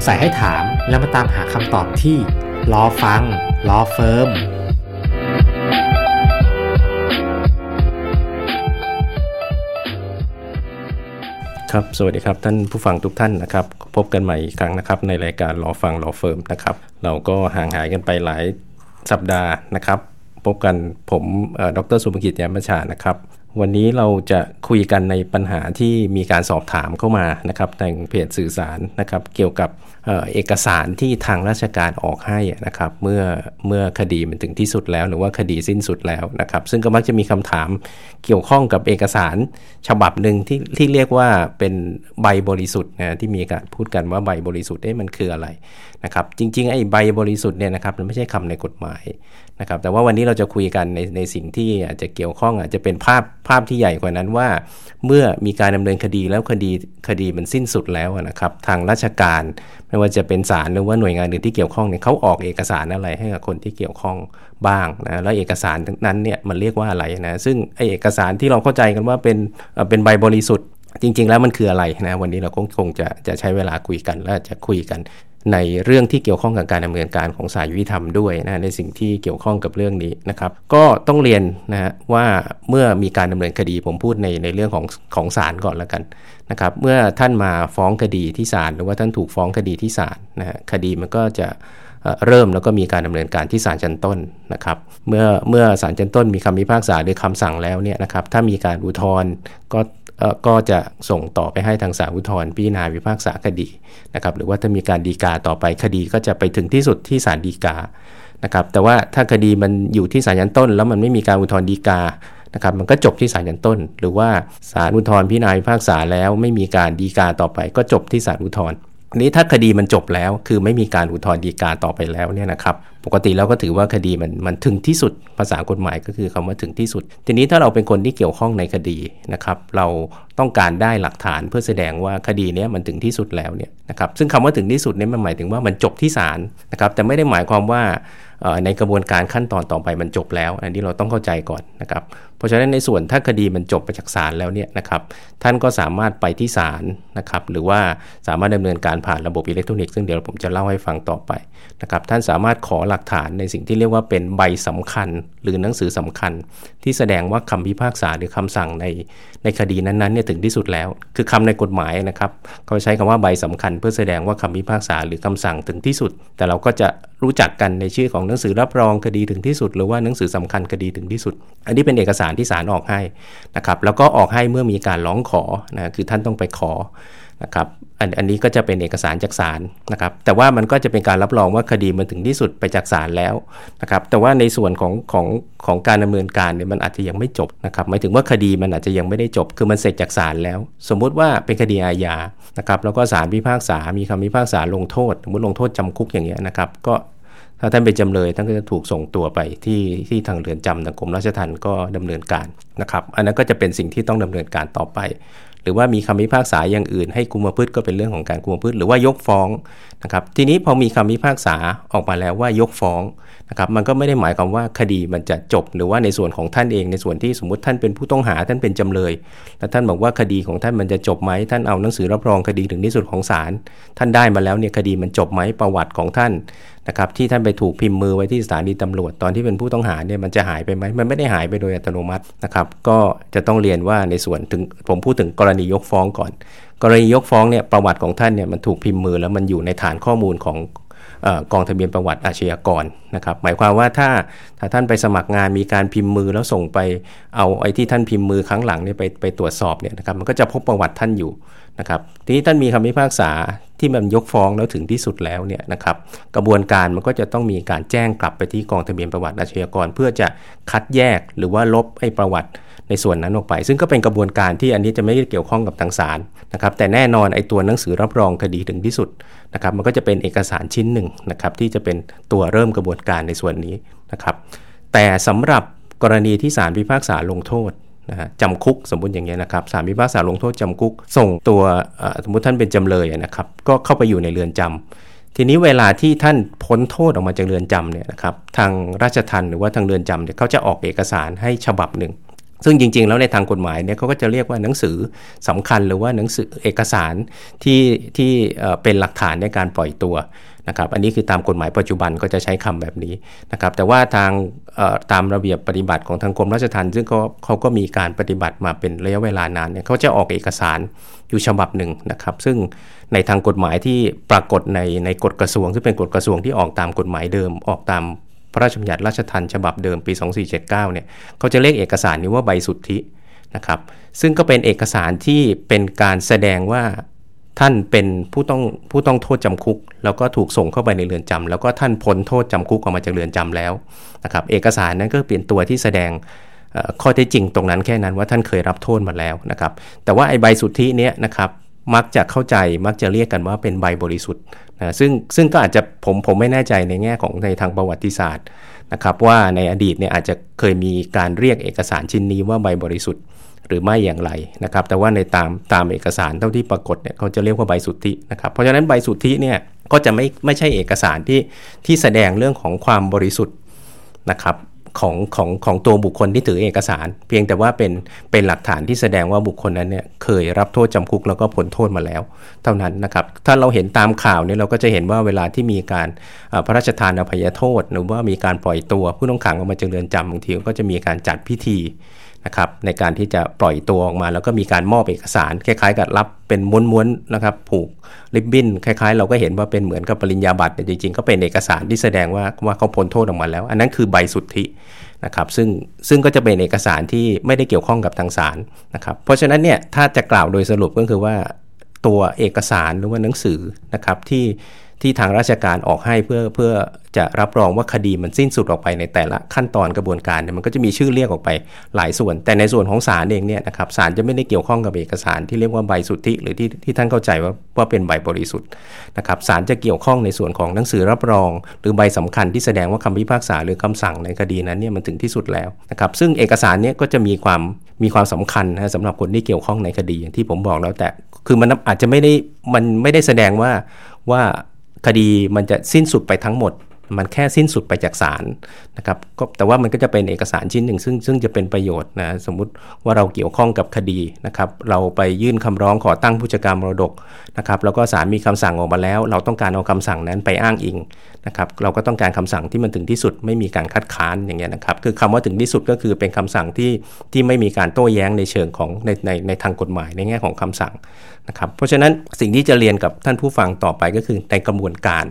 งสัยให้ถามแล้วมาตามหาคำตอบที่รอฟังรอเฟิร์มครับ สวัสดีครับ ท่านผู้ฟังทุกท่านนะครับ พบกันใหม่อีกครั้งนะครับ ในรายการรอฟังรอเฟิร์มนะครับ เราก็ห่างหายกันไปหลายสัปดาห์นะครับ พบกันผมดรสุภกิจยามชานะครับ วันนี้เราจะคุยกันในปัญหาที่มีการสอบถามเข้ามานะครับในเพจสื่อสารนะครับเกี่ยวกับเอกสารที่ทางราชการออกให้นะครับเมื่อเมื่อคดีมันถึงที่สุดแล้ว หรือว่าคดีสิ้นสุดแล้วนะครับซึ่งก็มักจะมีคำถามเกี่ยวข้องกับเอกสารฉบับหนึ่งที่ที่เรียกว่าเป็นใบบริสุทธิ์นะที่มีการพูดกันว่าใบบริสุทธิ์มันคืออะไรนะครับจริงๆไอ้ใบบริสุทธิ์เนี่ยนะครับมันไม่ใช่คำในกฎหมายนะครับแต่ว่าวันนี้เราจะคุยกันในในสิ่งที่อาจจะเกี่ยวข้องอาจจะเป็นภาพภาพที่ใหญ่กว่านั้นว่า เมื่อมีการดำเนินคดีแล้วคดีคดีมันสิ้นสุดแล้วนะครับ ทางราชการไม่ว่าจะเป็นศาลหรือว่าหน่วยงานอื่นที่เกี่ยวข้องเนี่ยเขาออกเอกสารอะไรให้กับคนที่เกี่ยวข้องบ้างนะแล้วเอกสารนั้นเนี่ยมันเรียกว่าอะไรนะซึ่งไอเอกสารที่เราเข้าใจกันว่าเป็นเป็นใบบริสุทธิ์จริง ๆ แล้วมันคืออะไรนะวันนี้เราคงจะจะใช้เวลาคุยกันและจะคุยกัน ในเรื่องที่เกี่ยวข้องกับการดำเนินการของสายยุติธรรมด้วยนะในสิ่งที่เกี่ยวข้องกับเรื่องนี้นะครับก็ต้องเรียนนะฮะว่าเมื่อมีการดำเนินคดีผมพูดในในเรื่องของของศาลก่อนแล้วกันนะครับเมื่อท่านมาฟ้องคดีที่ศาลหรือว่าท่านถูกฟ้องคดีที่ศาลนะฮะคดีมันก็จะเริ่มแล้วก็มีการดำเนินการที่ศาลชั้นต้นนะครับเมื่อเมื่อศาลชั้นต้นมีคำพิพากษาหรือคำสั่งแล้วเนี่ยนะครับถ้ามีการอุทธรณ์ก็ ก็จะส่งต่อไปให้ทางศาลอุทธรณ์พิจารณาพิพากษาคดีนะครับหรือว่าถ้ามีการดีกาต่อไปคดีก็จะไปถึงที่สุดที่ศาลดีกานะครับแต่ว่าถ้าคดีมันอยู่ที่ศาลชั้นต้น แล้วมันไม่มีการอุทธรณ์ดีกานะครับมันก็จบที่ศาลชั้นต้น หรือว่าศาลอุทธรณ์พิจารณาพิพากษาแล้วไม่มีการดีกาต่อไป ก็จบที่ศาลอุทธรณ์ นี้ถ้าคดีมันจบแล้ว คือไม่มีการอุทธรณ์ดีกาต่อไปแล้วเนี่ยนะครับ ปกติเราก็ถือว่าคดีมันมันถึงที่สุดภาษากฎหมายก็คือคำว่าถึงที่สุด ทีนี้ถ้าเราเป็นคนที่เกี่ยวข้องในคดีนะครับ เราต้องการได้หลักฐานเพื่อแสดงว่าคดีนี้มันถึงที่สุดแล้วเนี่ยนะครับซึ่งคำว่าถึงที่สุดนี้มันหมายถึงว่ามันจบที่ศาลนะครับแต่ไม่ได้หมายความว่าในกระบวนการขั้นตอนต่อไปมันจบแล้ว อันนี้เราต้องเข้าใจก่อนนะครับ เพราะฉะนั้นในส่วนถ้าคดีมันจบไปจากศาลแล้วเนี่ยนะครับท่านก็สามารถไปที่ศาลนะครับหรือว่าสามารถดำเนินการผ่านระบบอิเล็กทรอนิกส์ซึ่งเดี๋ยวผมจะเล่าให้ฟังต่อไปนะครับท่านสามารถขอหลักฐานในสิ่งที่เรียกว่าเป็นใบสำคัญ หรือหนังสือสำคัญ ที่แสดงว่าคำพิพากษาหรือคำสั่งในในคดีนั้นๆเนี่ยถึงที่สุดแล้ว คือคำในกฎหมายนะครับเขาใช้คำว่าใบสำคัญ เพื่อแสดงว่าคำพิพากษาหรือคำสั่งถึงที่สุด แต่เราก็จะรู้จักกันในชื่อของหนังสือรับรองคดีถึงที่สุด หรือว่าหนังสือสำคัญคดีถึงที่สุด อันนี้เป็นเอกสารที่ศาลออกให้นะครับแล้วก็ออกให้เมื่อมีการร้องขอนะคือท่านต้องไปขอนะครับอันอันนี้ก็จะเป็นเอกสารจากศาลนะครับแต่ว่ามันก็จะเป็นการรับรองว่าคดีมันถึงที่สุดไปจากศาลแล้วนะครับแต่ว่าในส่วนของของของการดำเนินการเนี่ยมันอาจจะยังไม่จบนะครับหมายถึงว่าคดีมันอาจจะยังไม่ได้จบ คือมันเสร็จจากศาลแล้ว สมมุติว่าเป็นคดีอาญานะครับแล้วก็ศาลพิพากษา มีคำพิพากษาลงโทษสมมติลงโทษจำคุกอย่างเงี้ยนะครับก็ ถ้าท่านเป็นจำเลยท่านก็จะถูกส่งตัวไปที่ที่ทางเรือนจำทางกรมราชทัณฑ์ก็ดำเนินการนะครับ อันนั้นก็จะเป็นสิ่งที่ต้องดำเนินการต่อไป หรือว่ามีคำพิพากษาอย่างอื่น ให้กุมประพืชก็เป็นเรื่องของการกุมประพืชหรือว่ายกฟ้องนะครับ ทีนี้พอมีคำพิพากษาออกมาแล้วว่ายกฟ้องนะครับ มันก็ไม่ได้หมายความว่าคดีมันจะจบ หรือว่าในส่วนของท่านเอง ในส่วนที่สมมติท่านเป็นผู้ต้องหาท่านเป็นจำเลย แล้วท่านบอกว่าคดีของท่านมันจะจบไหมท่านเอาหนังสือรับรองคดีถึงที่สุดของศาลท่านได้มาแล้วเนี่ยคดีมันจบไหมประวัติของท่านนะครับที่ท่านไปถูกพิมพ์มือไว้ที่สถานีตำรวจตอนที่เป็นผู้ต้องหาเนี่ยมันจะหายไปไหมมันไม่ได้หายไปโดยอัตโนมัตินะครับก็จะต้องเรียนว่าในส่วนถึงผมพูดถึงกรณียกฟ้องก่อน กรณียกฟ้องเนี่ยประวัติของท่านเนี่ยมันถูกพิมพ์มือแล้วมันอยู่ในฐานข้อมูลของ กองทะเบียนประวัติอาชญากรนะครับหมายความว่าถ้าถ้าท่านไปสมัครงานมีการพิมพ์มือแล้วส่งไปเอาไอ้ที่ท่านพิมพ์มือครั้งหลังเนี่ยไปไปตรวจสอบเนี่ยนะครับมันก็จะพบประวัติท่านอยู่นะครับทีนี้ท่านมีคำพิพากษาที่มันยกฟ้องแล้วถึงที่สุดแล้วเนี่ยนะครับกระบวนการมันก็จะต้องมีการแจ้งกลับไปที่กองทะเบียนประวัติอาชญากร เพื่อจะคัดแยกหรือว่าลบไอ้ประวัติ ในส่วนนั้นออกไป ซึ่งก็เป็นกระบวนการที่อันนี้จะไม่เกี่ยวข้องกับทางศาลนะครับแต่แน่นอนไอ้ตัวหนังสือรับรองคดีถึงที่สุดนะครับมันก็จะเป็นเอกสารชิ้นหนึ่งนะครับที่จะเป็นตัวเริ่มกระบวนการในส่วนนี้นะครับแต่สำหรับกรณีที่ศาลพิพากษาลงโทษนะฮะจำคุกสมมติอย่างเงี้ยนะครับศาลพิพากษาลงโทษจำคุก ส่งตัวสมมติท่านเป็นจำเลยนะครับก็เข้าไปอยู่ในเรือนจำทีนี้เวลาที่ท่านพ้นโทษออกมาจากเรือนจำเนี่ยนะครับทางราชทัณฑ์หรือว่าทางเรือนจำเนี่ยเขาจะออกเอกสารให้ฉบับหนึ่ง ซึ่งจริง ๆ แล้วในทางกฎหมายเนี่ยเขาก็จะเรียกว่าหนังสือสำคัญหรือว่าหนังสือเอกสารที่ที่เป็นหลักฐานในการปล่อยตัวนะครับ อันนี้คือตามกฎหมายปัจจุบันก็จะใช้คำแบบนี้นะครับ แต่ว่าทางตามระเบียบปฏิบัติของทางกรมราชทัณฑ์ซึ่งเขาเขาก็มีการปฏิบัติมาเป็นระยะเวลานานเนี่ยเขาจะออกเอกสารอยู่ฉบับหนึ่งนะครับ ซึ่งในทางกฎหมายที่ปรากฏในในกฎกระทรวงซึ่งเป็นกฎกระทรวงที่ออกตามกฎหมายเดิมออกตาม พระราชบัญญัติราชทัณฑ์ฉบับเดิมปี 2479 เนี่ยเขาจะเรียกเอกสารนี้ว่าใบสุทธินะครับ ซึ่งก็เป็นเอกสารที่เป็นการแสดงว่าท่านเป็นผู้ต้องผู้ต้องโทษจำคุก แล้วก็ถูกส่งเข้าไปในเรือนจำแล้วก็ท่านพ้นโทษจำคุกออกมาจากเรือนจำแล้วนะครับ เอกสารนั้นก็เป็นตัวที่แสดงข้อเท็จจริงตรงนั้นแค่นั้นว่าท่านเคยรับโทษมาแล้วนะครับ แต่ว่าไอ้ใบสุทธิเนี้ยนะครับ มักจะเข้าใจมักจะเรียกกันว่าเป็นใบบริสุทธิ์นะซึ่งซึ่งก็อาจจะผมผมไม่แน่ใจในแง่ของในทางประวัติศาสตร์นะครับ ว่าในอดีตเนี่ยอาจจะเคยมีการเรียกเอกสารชิ้นนี้ว่าใบบริสุทธิ์หรือไม่อย่างไรนะครับ แต่ว่าในตามตามเอกสารเท่าที่ปรากฏเนี่ยเขาจะเรียกว่าใบสุทธินะครับเพราะฉะนั้นใบสุทธิเนี่ยก็จะไม่ไม่ใช่เอกสารที่ที่แสดงเรื่องของความบริสุทธิ์นะครับ ของของของตัวบุคคลที่ถือเอกสาร เพียงแต่ว่าเป็นเป็นหลักฐานที่แสดงว่าบุคคลนั้นเนี่ยเคยรับโทษจำคุกแล้วก็พ้นโทษมาแล้ว เท่านั้นนะครับ ถ้าเราเห็นตามข่าวเนี่ยเราก็จะเห็นว่าเวลาที่มีการพระราชทานอภัยโทษ หรือว่ามีการปล่อยตัวผู้ต้องขังออกมาจากเรือนจำบางทีก็จะมีการจัดพิธี นะครับในการที่จะปล่อยตัวออกมา แล้วก็มีการมอบเอกสารคล้ายๆ กับรับเป็นม้วนๆนะครับผูกริบบิ้นคล้ายๆ เราก็เห็นว่าเป็นเหมือนกับปริญญาบัตรแต่จริงๆก็เป็นเอกสารที่แสดงว่าว่าเขาพ้นโทษออกมาแล้ว อันนั้นคือใบสุทธินะครับซึ่งซึ่งก็จะเป็นเอกสารที่ไม่ได้เกี่ยวข้องกับทางศาลนะครับเพราะฉะนั้นเนี่ยถ้าจะกล่าวโดยสรุปก็คือว่าตัวเอกสารหรือว่าหนังสือนะครับที่ ที่ทางราชการออกให้เพื่อเพื่อจะรับรองว่าคดีมันสิ้นสุดออกไปในแต่ละขั้นตอนกระบวนการเนี่ยมันก็จะมีชื่อเรียกออกไปหลายส่วน แต่ในส่วนของศาลเองเนี่ยนะครับศาลจะไม่ได้เกี่ยวข้องกับเอกสารที่เรียกว่าใบสุทธิหรือที่ที่ท่านเข้าใจว่าว่าเป็นใบบริสุทธิ์นะครับศาลจะเกี่ยวข้องในส่วนของหนังสือรับรอง หรือใบสำคัญที่แสดงว่าคำพิพากษาหรือคำสั่งในคดีนั้นเนี่ยมันถึงที่สุดแล้วนะครับซึ่งเอกสารเนี้ก็จะมีความมีความสำคัญนะสำหรับคนที่เกี่ยวข้องในคดีอย่างที่ผมบอกแล้วแต่คือมันอาจจะไม่ได้มันไม่ได้แสดงว่าว่า คดีมันจะสิ้นสุดไปทั้งหมด มันแค่สิ้นสุดไปจากศาลนะครับก็แต่ว่ามันก็จะเป็นเอกสารชิ้นหนึ่ง ซึ่งซึ่งจะเป็นประโยชน์นะสมมุติว่าเราเกี่ยวข้องกับคดีนะครับ เราไปยื่นคำร้องขอตั้งผู้จัดการมรดกนะครับ แล้วก็ศาลมีคำสั่งออกมาแล้ว เราต้องการเอาคำสั่งนั้นไปอ้างอิงนะครับ เราก็ต้องการคำสั่งที่มันถึงที่สุดไม่มีการคัดค้านอย่างเงี้ยนะครับ คือคำว่าถึงที่สุดก็คือเป็นคำสั่งที่ที่ไม่มีการโต้แย้งในเชิงของในในในทางกฎหมายในแง่ของคำสั่ง นะครับเพราะฉะนั้นสิ่งที่จะเรียนกับท่านผู้ฟังต่อไปก็คือในกระบวนการ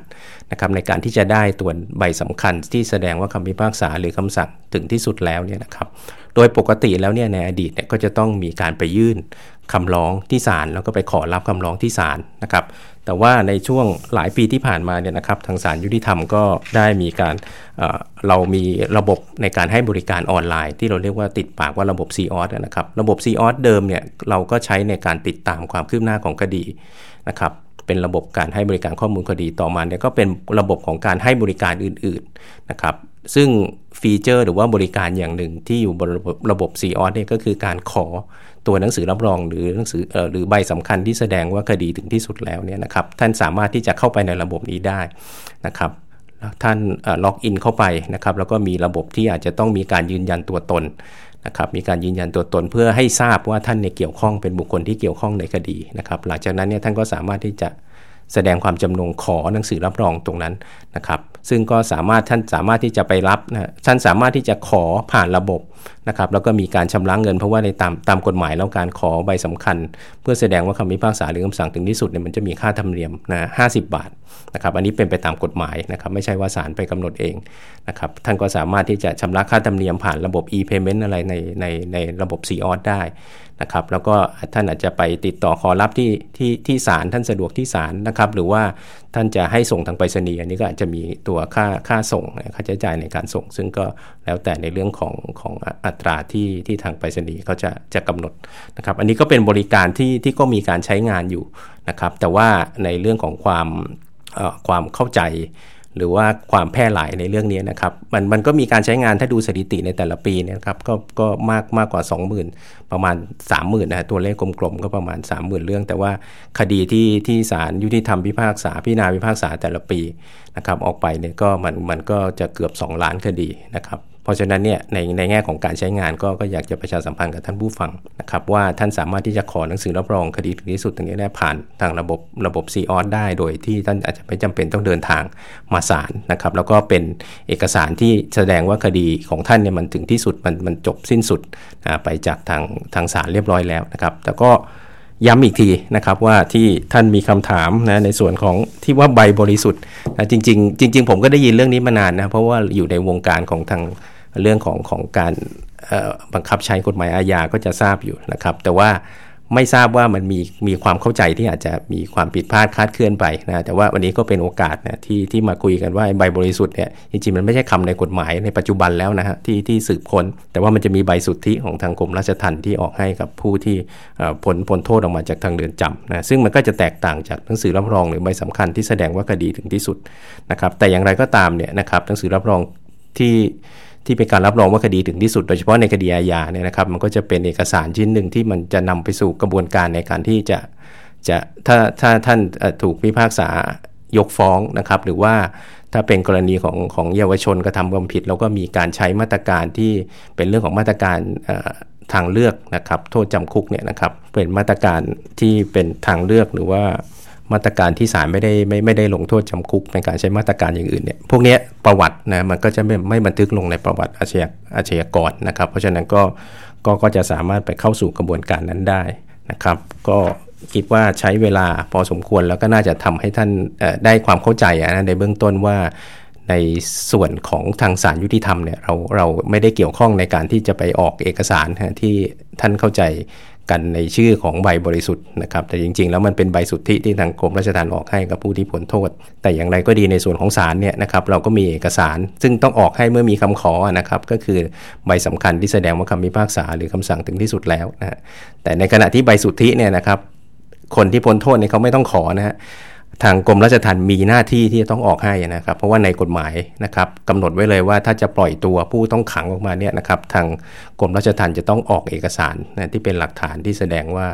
นะครับในการที่จะได้ตัวใบสำคัญที่แสดงว่าคำพิพากษาหรือคำสั่งถึงที่สุดแล้วเนี่ยนะครับ โดยปกติแล้วเนี่ยในอดีตเนี่ยก็จะต้องมีการไปยื่นคำร้องที่ศาลแล้วก็ไปขอรับคำร้องที่ศาลนะครับ แต่ว่าในช่วงหลายปีที่ผ่านมาเนี่ยนะครับ ทางศาลยุติธรรมก็ได้มีการเเรามีระบบในการให้บริการออนไลน์ ที่เราเรียกว่าติดปากว่าระบบ c ออสนะครับ ระบบ c ออสเดิมเนี่ยเราก็ใช้ในการติดตามความคืบหน้าของคดีนะครับ เป็นระบบการให้บริการข้อมูลคดีต่อมาเนี่ยก็เป็นระบบของการให้บริการอื่นๆนะครับซึ่ง feature หรือว่าบริการอย่างหนึ่งที่อยู่บนระบบ c ออสเนี่ยก็คือการขอตัวหนังสือรับรองหรือหนังสือหรือใบสำคัญที่แสดงว่าคดีถึงที่สุดแล้วเนี่ยนะครับท่านสามารถที่จะเข้าไปในระบบนี้ได้นะครับท่าน login เข้าไปนะครับแล้วก็มีระบบที่อาจจะต้องมีการยืนยันตัวตนนะครับมีการยืนยันตัวตนเพื่อให้ทราบว่าท่านเนี่ยเกี่ยวข้องเป็นบุคคลที่เกี่ยวข้องในคดีนะครับหลังจากนั้นเนี่ยท่านก็สามารถที่จะ แสดงความจำนงขอหนังสือรับรองตรงนั้นนะครับซึ่งก็สามารถท่านสามารถที่จะไปรับนะท่านสามารถที่จะขอผ่านระบบนะครับแล้วก็มีการชำระเงินเพราะว่าในตามตามกฎหมายแล้วการขอใบสำคัญ เพื่อแสดงว่าคำพิพากษาหรือคำสั่งถึงที่สุดเนี่ยมันจะมีค่าธรรมเนียมนะห้บาทนะครับอันนี้เป็นไปตามกฎหมายนะครับไม่ใช่ว่าศาลไปกำหนดเองนะครับท่านก็สามารถที่จะชำระค่าธรรมเนียมผ่านระบบ e-payment อะไรในในในระบบ c ออสได้นะครับแล้วก็ท่านอาจจะไปติดต่อขอรับที่ที่ที่ศาลท่านสะดวกที่ศาลนะครับหรือว่าท่านจะให้ส่งทางไปรษณีย์อันนี้ก็อาจจะมีตัวค่าค่าส่งค่าใช้จ่ายในการส่ง ซึ่งก็แล้วแต่ในเรื่องของของอัตราที่ที่ทางไปรษณีย์เขาจะจะกำหนดนะครับ อันนี้ก็เป็นบริการที่ที่ก็มีการใช้งานอยู่นะครับ แต่ว่าในเรื่องของความความเข้าใจ หรือว่าความแพร่หลายในเรื่องนี้นะครับมันมันก็มีการใช้งานถ้าดูสถิติในแต่ละปีเนี่ยครับก็ก็มากมากกว่า 20,000 ประมาณ 30,000นะตัวเลขกลมๆ ก็ประมาณ 30,000 เรื่อง แต่ว่าคดีที่ที่ศาลยุติธรรมพิพากษาพิจารณาพิพากษาแต่ละปีนะครับออกไปเนี่ยก็มันมันก็จะเกือบ 2 ล้านคดีนะครับ เพราะฉะนั้นเนี่ยในในแง่ของการใช้งานก็ก็อยากจะประชาสัมพันธ์กับท่านผู้ฟังนะครับว่าท่านสามารถที่จะขอหนังสือรับรองคดีถึงที่สุดตรงนี้ได้ผ่านทางระบบระบบซีออสได้ โดยที่ท่านอาจจะไม่จำเป็นต้องเดินทางมาศาลนะครับแล้วก็เป็นเอกสารที่แสดงว่าคดีของท่านเนี่ยมันถึงที่สุดมันมันจบสิ้นสุดไปจากทางทางศาลเรียบร้อยแล้วนะครับแต่ก็ ย้ำอีกทีนะครับว่าที่ท่านมีคำถามนะในส่วนของที่ว่าใบบริสุทธิ์นะจริงๆจริง ๆ ผมก็ได้ยินเรื่องนี้มานานนะเพราะว่าอยู่ในวงการของทางเรื่องของของการบังคับใช้กฎหมายอาญาก็จะทราบอยู่นะครับ แต่ว่า ไม่ทราบว่ามันมีมีความเข้าใจที่อาจจะมีความผิดพลาดคลาดเคลื่อนไปนะแต่ว่าวันนี้ก็เป็นโอกาสนะที่ที่มาคุยกันว่าใบบริสุทธิ์เนี่ยจริงๆมันไม่ใช่คำในกฎหมายในปัจจุบันแล้วนะฮะที่ที่สืบค้น แต่ว่ามันจะมีใบสุทธิของทางกรมราชทัณฑ์ที่ออกให้กับผู้ที่ผลผลโทษออกมาจากทางเรือนจำนะซึ่งมันก็จะแตกต่างจากหนังสือรับรองหรือใบสำคัญที่แสดงว่าคดีถึงที่สุดนะครับแต่อย่างไรก็ตามเนี่ยนะครับหนังสือรับรองที่ ที่เป็นการรับรองว่าคดีถึงที่สุด โดยเฉพาะในคดีอาญาเนี่ยนะครับ มันก็จะเป็นเอกสารชิ้นหนึ่งที่มันจะนำไปสู่กระบวนการในการที่จะจะถ้าถ้าท่านถูกพิพากษายกฟ้องนะครับ หรือว่าถ้าเป็นกรณีของของเยาวชนกระทำความผิด เราก็มีการใช้มาตรการที่เป็นเรื่องของมาตรการทางเลือกนะครับ โทษจำคุกเนี่ยนะครับเป็นมาตรการที่เป็นทางเลือกหรือว่า มาตรการที่ศาลไม่ได้ไม่ไม่ได้ลงโทษจำคุกในการใช้มาตรการอย่างอื่นเนี่ยพวกนี้ประวัตินะมันก็จะไม่ไม่บันทึกลงในประวัติอาชญาอาชญากรนะครับ เพราะฉะนั้นก็ก็ก็จะสามารถไปเข้าสู่กระบวนการนั้นได้นะครับ ก็คิดว่าใช้เวลาพอสมควรแล้วก็น่าจะทำให้ท่านได้ความเข้าใจนะในเบื้องต้นว่าในส่วนของทางสารยุติธรรมเนี่ยเราเราไม่ได้เกี่ยวข้องในการที่จะไปออกเอกสารที่ท่านเข้าใจ กันในชื่อของใบบริสุทธิ์นะครับ แต่จริงๆ แล้วมันเป็นใบสุทธิที่ทางกรมราชธรรมออกให้กับผู้ที่พ้นโทษ แต่อย่างไรก็ดีในส่วนของศาลเนี่ยนะครับเราก็มีเอกสาร ซึ่งต้องออกให้เมื่อมีคำขอนะครับก็คือใบสำคัญที่แสดงว่าคำพิพากษาหรือคำสั่งถึงที่สุดแล้วนะแต่ในขณะที่ใบสุทธิเนี่ยนะครับคนที่พ้นโทษเนี่ยเขาไม่ต้องขอนะฮะ ทางกรมราชทัณฑ์มีหน้าที่ที่จะต้องออกให้นะครับ เพราะว่าในกฎหมายนะครับกำหนดไว้เลยว่าถ้าจะปล่อยตัวผู้ต้องขังออกมาเนี่ยนะครับ ทางกรมราชทัณฑ์จะต้องออกเอกสารนะที่เป็นหลักฐานที่แสดงว่า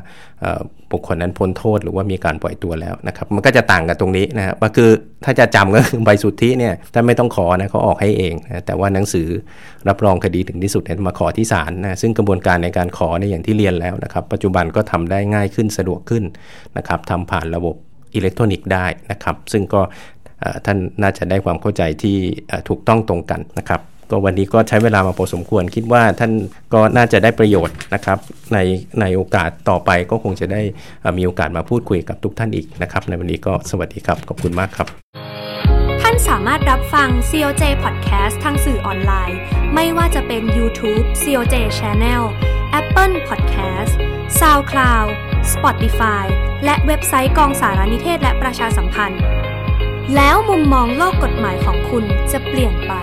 บุคคลนั้นพ้นโทษหรือว่ามีการปล่อยตัวแล้วนะครับ มันก็จะต่างกันตรงนี้นะครับก็คือถ้าจะจำก็คือใบสุทธิเนี่ยถ้าไม่ต้องขอนะเขาออกให้เองนะแต่ว่าหนังสือรับรองคดีถึงที่สุดเนี่ยมาขอที่ศาลนะซึ่งกระบวนการในการขอเนี่ยอย่างที่เรียนแล้วนะครับ ปัจจุบันก็ทำได้ง่ายขึ้นสะดวกขึ้นนะครับทำผ่านระบบ อิเล็กทรอนิกส์ได้นะครับ ซึ่งก็ท่านน่าจะได้ความเข้าใจที่ถูกต้องตรงกันนะครับก็วันนี้ก็ใช้เวลามาพอสมควร คิดว่าท่านก็น่าจะได้ประโยชน์นะครับ ในในโอกาสต่อไปก็คงจะได้มีโอกาสมาพูดคุยกับทุกท่านอีกนะครับ ในวันนี้ก็สวัสดีครับ ขอบคุณมากครับ ท่านสามารถรับฟัง COJ Podcast ทางสื่อออนไลน์ ไม่ว่าจะเป็น YouTube COJ Channel Apple Podcast SoundCloud Spotify และเว็บไซต์กองสารนิเทศและประชาสัมพันธ์ แล้วมุมมองโลกกฎหมายของคุณจะเปลี่ยนไป